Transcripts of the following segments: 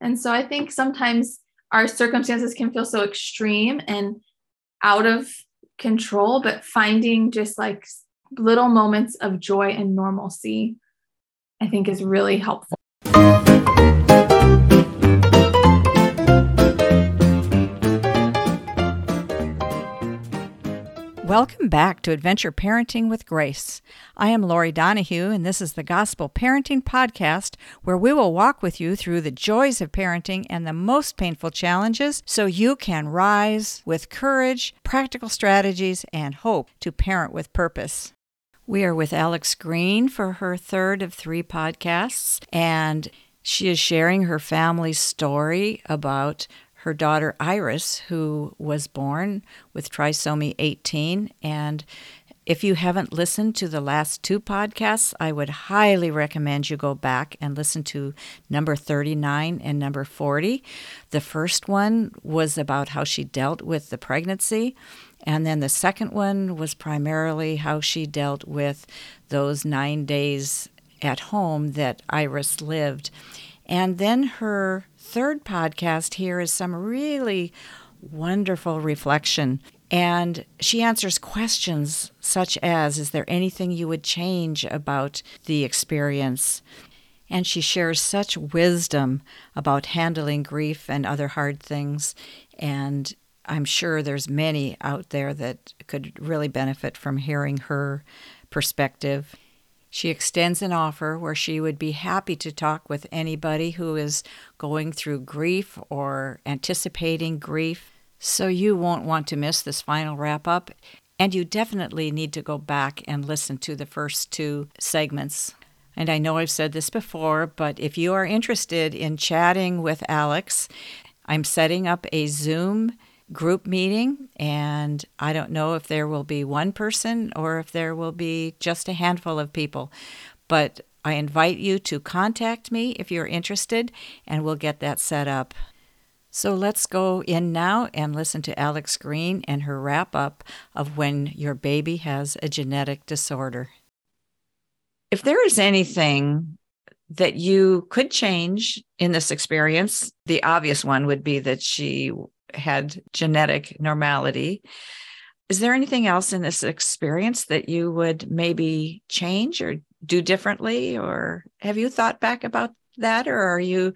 And so I think sometimes our circumstances can feel so extreme and out of control, but finding just like little moments of joy and normalcy, I think is really helpful. Welcome back to Adventure Parenting with Grace. I am Laurie Donahue, and this is the Gospel Parenting Podcast, where we will walk with you through the joys of parenting and the most painful challenges so you can rise with courage, practical strategies, and hope to parent with purpose. We are with Alex Greene for her third of three podcasts, and she is sharing her family's story about her daughter Iris, who was born with trisomy 18. And if you haven't listened to the last two podcasts, I would highly recommend you go back and listen to number 39 and number 40. The first one was about how she dealt with the pregnancy. And then the second one was primarily how she dealt with those nine days at home that Iris lived. And then her third podcast here is some really wonderful reflection. And she answers questions such as Is there anything you would change about the experience? And she shares such wisdom about handling grief and other hard things. And I'm sure there's many out there that could really benefit from hearing her perspective. She extends an offer where she would be happy to talk with anybody who is going through grief or anticipating grief. So you won't want to miss this final wrap up. And you definitely need to go back and listen to the first two segments. And I know I've said this before, but if you are interested in chatting with Alex, I'm setting up a Zoom group meeting, and I don't know if there will be one person or if there will be just a handful of people. But I invite you to contact me if you're interested, and we'll get that set up. So let's go in now and listen to Alex Greene and her wrap up of when your baby has a genetic disorder. If there is anything that you could change in this experience, the obvious one would be that she had genetic normality. Is there anything else in this experience that you would maybe change or do differently? Or have you thought back about that? Or are you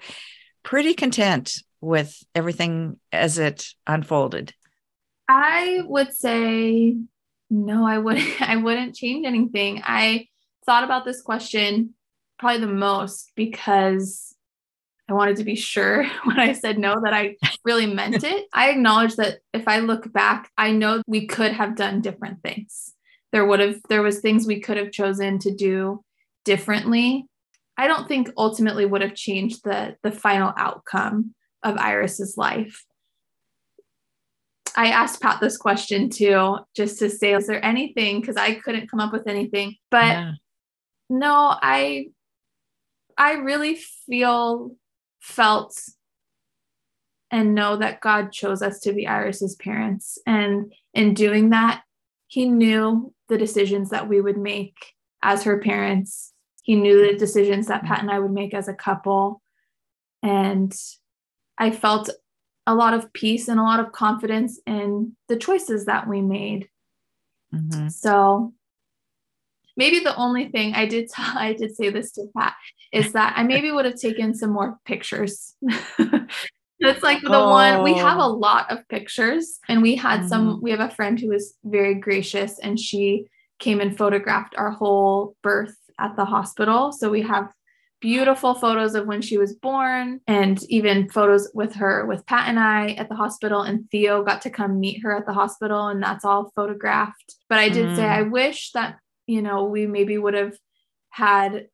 pretty content with everything as it unfolded? I would say no, I wouldn't I wouldn't change anything. I thought about this question probably the most because I wanted to be sure when I said no that I really meant it. I acknowledge that if I look back, I know we could have done different things. There would have there was things we could have chosen to do differently. I don't think ultimately would have changed the the final outcome of Iris's life. I asked Pat this question too, just to say, is there anything? Because I couldn't come up with anything. But yeah. no, I I really feel felt and know that God chose us to be Iris's parents. And in doing that, he knew the decisions that we would make as her parents. He knew the decisions that Pat and I would make as a couple. And I felt a lot of peace and a lot of confidence in the choices that we made. Mm-hmm. So maybe the only thing I did tell, I did say this to Pat is that I maybe would have taken some more pictures. It's like the oh. one we have a oh. lot of pictures, and we had mm. some. Mm-hmm. We have a friend who was very gracious, and she came and photographed our whole birth at the hospital. So we have beautiful photos of when she was born and even photos with her with Pat and I at the hospital and Theo got to come meet her at the hospital and that's all photographed. But I did mm. say I wish that you know, we maybe would have had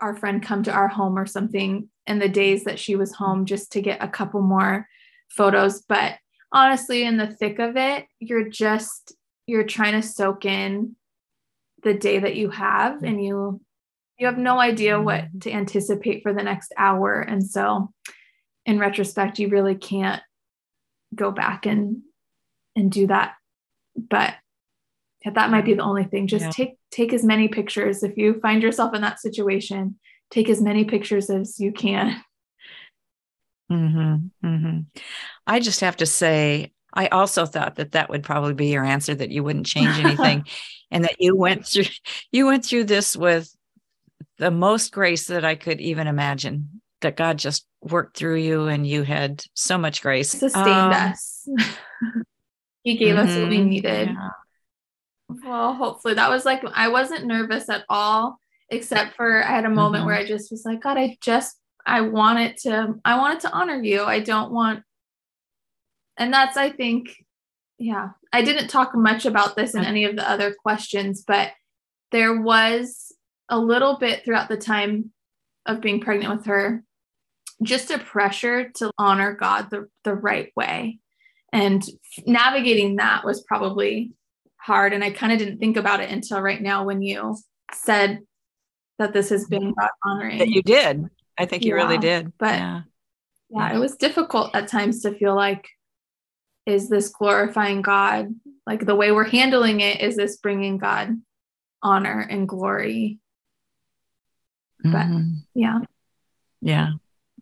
our friend come to our home or something in the days that she was home just to get a couple more photos. But honestly, in the thick of it, you're just, you're trying to soak in the day that you have and you you have no idea what mm-hmm. to anticipate for the next hour. And so in retrospect you really can't go back and and do that. But that might be the only thing just yeah. take take as many pictures if you find yourself in that situation take as many pictures as you can Mm-hmm, mm-hmm. I just have to say, I also thought that that would probably be your answer that you wouldn't change anything, and that you went through you went through this with the most grace that I could even imagine. That God just worked through you, and you had so much grace, sustained um, us. he gave mm-hmm, us what we mm-hmm, needed. Yeah. Well, hopefully that was like I wasn't nervous at all, except for I had a moment mm-hmm. where I just was like, God, I just I want it to I wanted to honor you. I don't want and that's I think yeah. I didn't talk much about this in any of the other questions, but there was a little bit throughout the time of being pregnant with her just a pressure to honor God the, the right way. And navigating that was probably hard. And I kind of didn't think about it until right now when you said that this has been God honoring. That you did. I think you really did. But yeah. yeah, it was difficult at times to feel like, is this glorifying God? Like the way we're handling it, is this bringing God honor and glory? But mm-hmm. yeah. Yeah.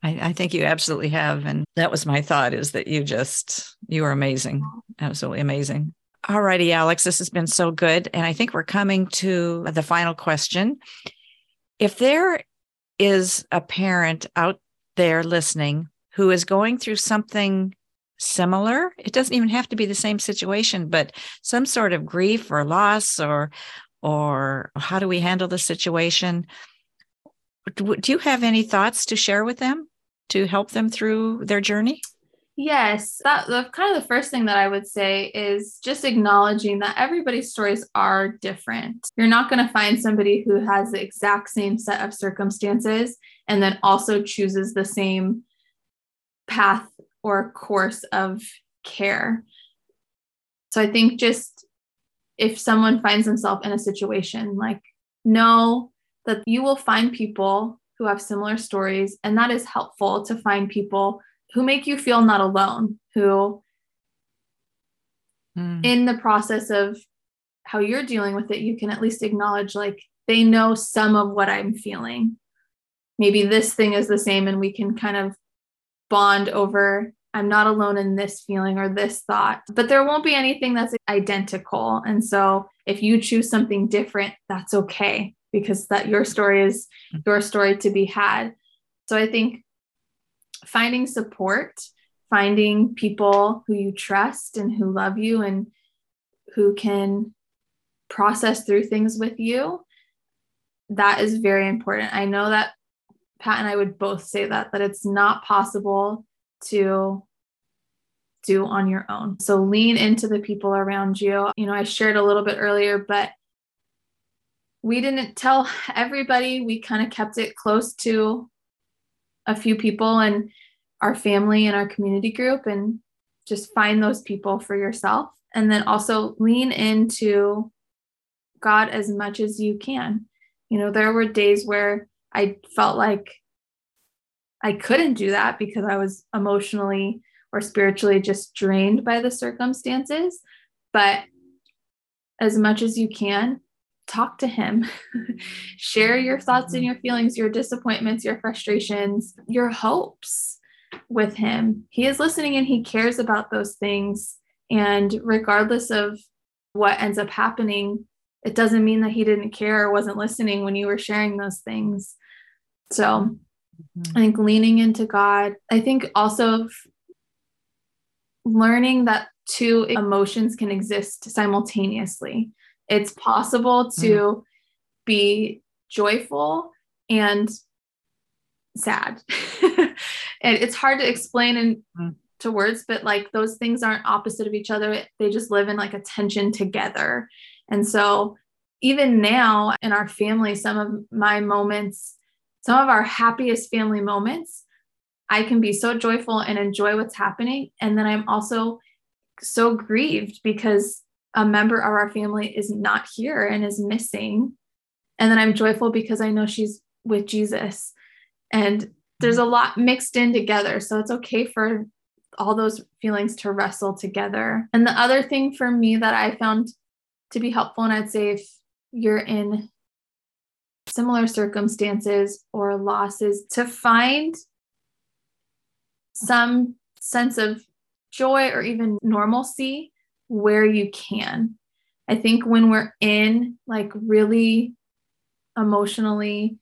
I, I, think you absolutely have. And that was my thought is that you just, you are amazing. Absolutely amazing. All righty, Alex, this has been so good. And I think we're coming to the final question. If there is a parent out there listening who is going through something similar it doesn't even have to be the same situation but some sort of grief or loss or or how do we handle the situation do you have any thoughts to share with them to help them through their journey Yes, that the kind of the first thing that I would say is just acknowledging that everybody's stories are different. You're not going to find somebody who has the exact same set of circumstances and then also chooses the same path or course of care. So I think just if someone finds themselves in a situation like know that you will find people who have similar stories and that is helpful to find people who make you feel not alone, who mm. in the process of how you're dealing with it, you can at least acknowledge like they know some of what I'm feeling. Maybe this thing is the same, and we can kind of bond over I'm not alone in this feeling or this thought, but there won't be anything that's identical. And so if you choose something different, that's okay because that your story is hmm. your story to be had. So I think finding support, finding people who you trust and who love you and who can process through things with you, that is very important. I know that Pat and I would both say that that it's not possible to do on your own. So lean into the people around you. You know, I shared a little bit earlier, but we didn't tell everybody. We kind of kept it close to a few people and our family and our community group and just find those people for yourself and then also lean into God as much as you can. You know, there were days where I felt like I couldn't do that because I was emotionally or spiritually just drained by the circumstances. But as much as you can, talk to him. Share your thoughts and your feelings, your disappointments, your frustrations, your hopes with him. He is listening and he cares about those things. And regardless of what ends up happening, it doesn't mean that he didn't care or wasn't listening when you were sharing those things. So mm-hmm. I think leaning into God, I think also learning that two emotions can exist simultaneously. It's possible to mm. be joyful and sad. and it's hard to explain in mm. to words, but like those things aren't opposite of each other. They just live in like a tension together. And so even now in our family, some of my moments, some of our happiest family moments, I can be so joyful and enjoy what's happening. And then I'm also so grieved because a member of our family is not here and is missing. And then I'm joyful because I know she's with Jesus. And there's a lot mixed in together. So it's okay for all those feelings to wrestle together. And the other thing for me that I found to be helpful, and I'd say if you're in similar circumstances or losses, to find some sense of joy or even normalcy where you can. I think when we're in like really emotionally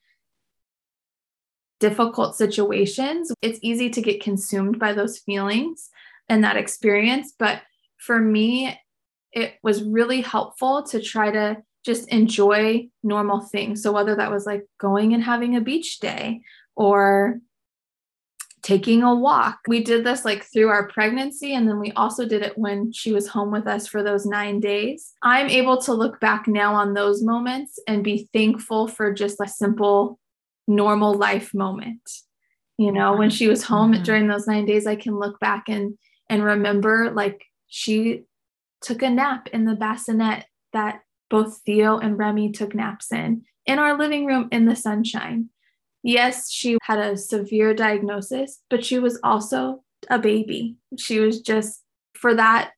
difficult situations, it's easy to get consumed by those feelings and that experience. But for me, it was really helpful to try to just enjoy normal things. So, whether that was like going and having a beach day or taking a walk. We did this like through our pregnancy, and then we also did it when she was home with us for those nine days. I'm able to look back now on those moments and be thankful for just a simple, normal life moment. You know, when she was home mm-hmm. during those nine days, I can look back and and remember like she took a nap in the bassinet that both Theo and Remy took naps in in our living room in the sunshine yes, she had a severe diagnosis, but she was also a baby. She was just, for that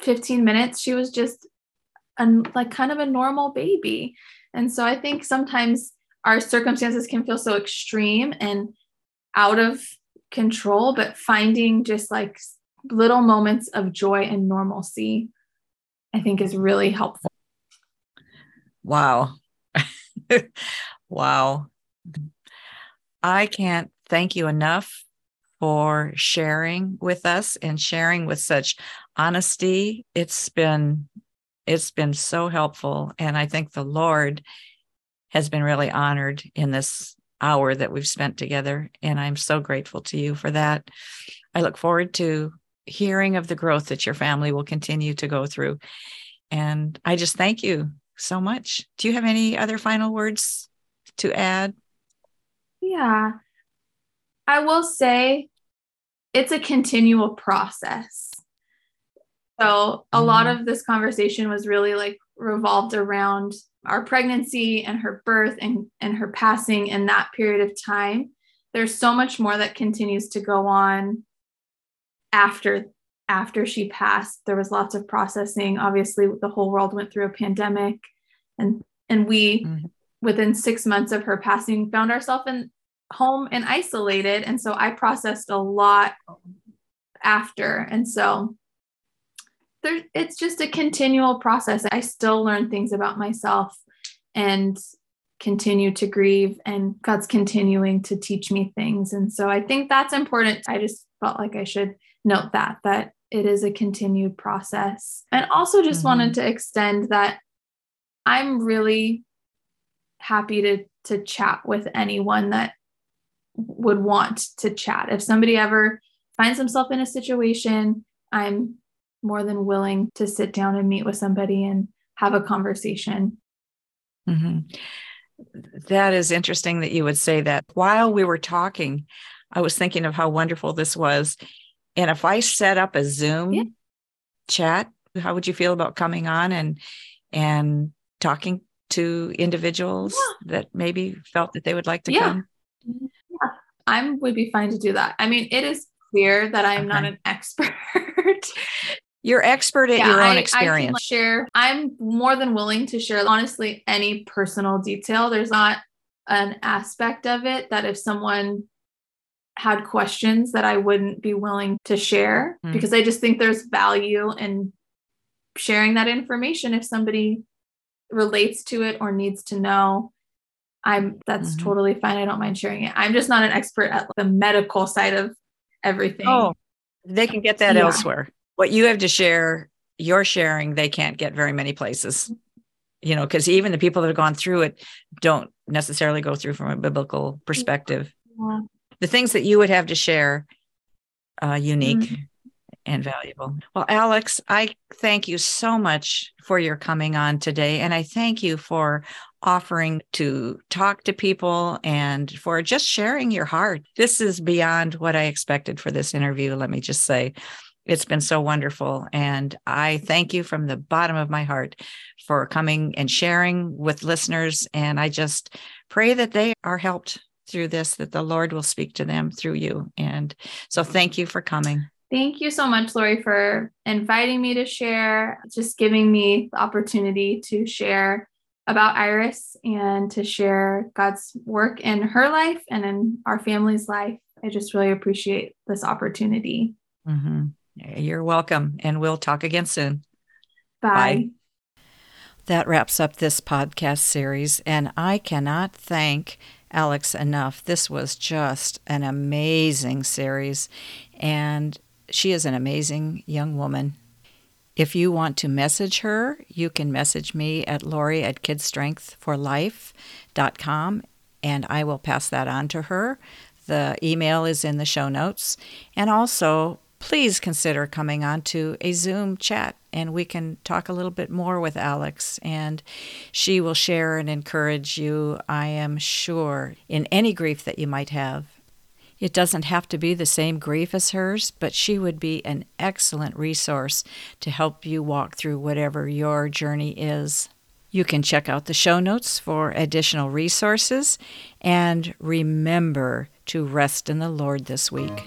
15 minutes, she was just a, like kind of a normal baby. And so I think sometimes our circumstances can feel so extreme and out of control, but finding just like little moments of joy and normalcy, I think is really helpful. Wow. wow. I can't thank you enough for sharing with us and sharing with such honesty. It's been it's been so helpful and I think the Lord has been really honored in this hour that we've spent together and I'm so grateful to you for that. I look forward to hearing of the growth that your family will continue to go through. And I just thank you so much. Do you have any other final words to add? Yeah. I will say it's a continual process. So a mm-hmm. lot of this conversation was really like revolved around our pregnancy and her birth and, and her passing in that period of time. There's so much more that continues to go on after after she passed. There was lots of processing. Obviously, the whole world went through a pandemic and and we mm-hmm. within six months of her passing found ourselves in home and isolated. And so I processed a lot after. And so there, it's just a continual process. I still learn things about myself and continue to grieve, and God's continuing to teach me things. And so I think that's important. I just felt like I should note that, that it is a continued process. And also just mm-hmm. wanted to extend that I'm really happy to to chat with anyone that would want to chat. If somebody ever finds themselves in a situation, I'm more than willing to sit down and meet with somebody and have a conversation. Mm-hmm. That is interesting that you would say that. While we were talking, I was thinking of how wonderful this was. And if I set up a Zoom yeah. chat, how would you feel about coming on and and talking to individuals yeah. that maybe felt that they would like to yeah. come? I would be fine to do that. I mean, it is clear that I'm okay. not an expert. You're expert at yeah, your own I, experience. I like share. I'm more than willing to share honestly any personal detail. There's not an aspect of it that if someone had questions that I wouldn't be willing to share mm. because I just think there's value in sharing that information if somebody relates to it or needs to know. I'm that's mm-hmm. totally fine. I don't mind sharing it. I'm just not an expert at the medical side of everything. Oh, they can get that yeah. elsewhere. What you have to share, you're sharing, they can't get very many places. You know, because even the people that have gone through it don't necessarily go through from a biblical perspective. Yeah. The things that you would have to share, uh, unique. Mm-hmm and valuable. Well, Alex, I thank you so much for your coming on today. And I thank you for offering to talk to people and for just sharing your heart. This is beyond what I expected for this interview. Let me just say, it's been so wonderful. And I thank you from the bottom of my heart for coming and sharing with listeners. And I just pray that they are helped through this, that the Lord will speak to them through you. And so thank you for coming. Thank you so much, Laurie, for inviting me to share, just giving me the opportunity to share about Iris and to share God's work in her life and in our family's life. I just really appreciate this opportunity. Mm-hmm. You're welcome. And we'll talk again soon. Bye. Bye. That wraps up this podcast series. And I cannot thank Alex enough. This was just an amazing series. And she is an amazing young woman. If you want to message her, you can message me at Laurie at kidstrengthforlife.com and I will pass that on to her. The email is in the show notes. And also, please consider coming on to a Zoom chat and we can talk a little bit more with Alex and she will share and encourage you, I am sure, in any grief that you might have. It doesn't have to be the same grief as hers, but she would be an excellent resource to help you walk through whatever your journey is. You can check out the show notes for additional resources and remember to rest in the Lord this week.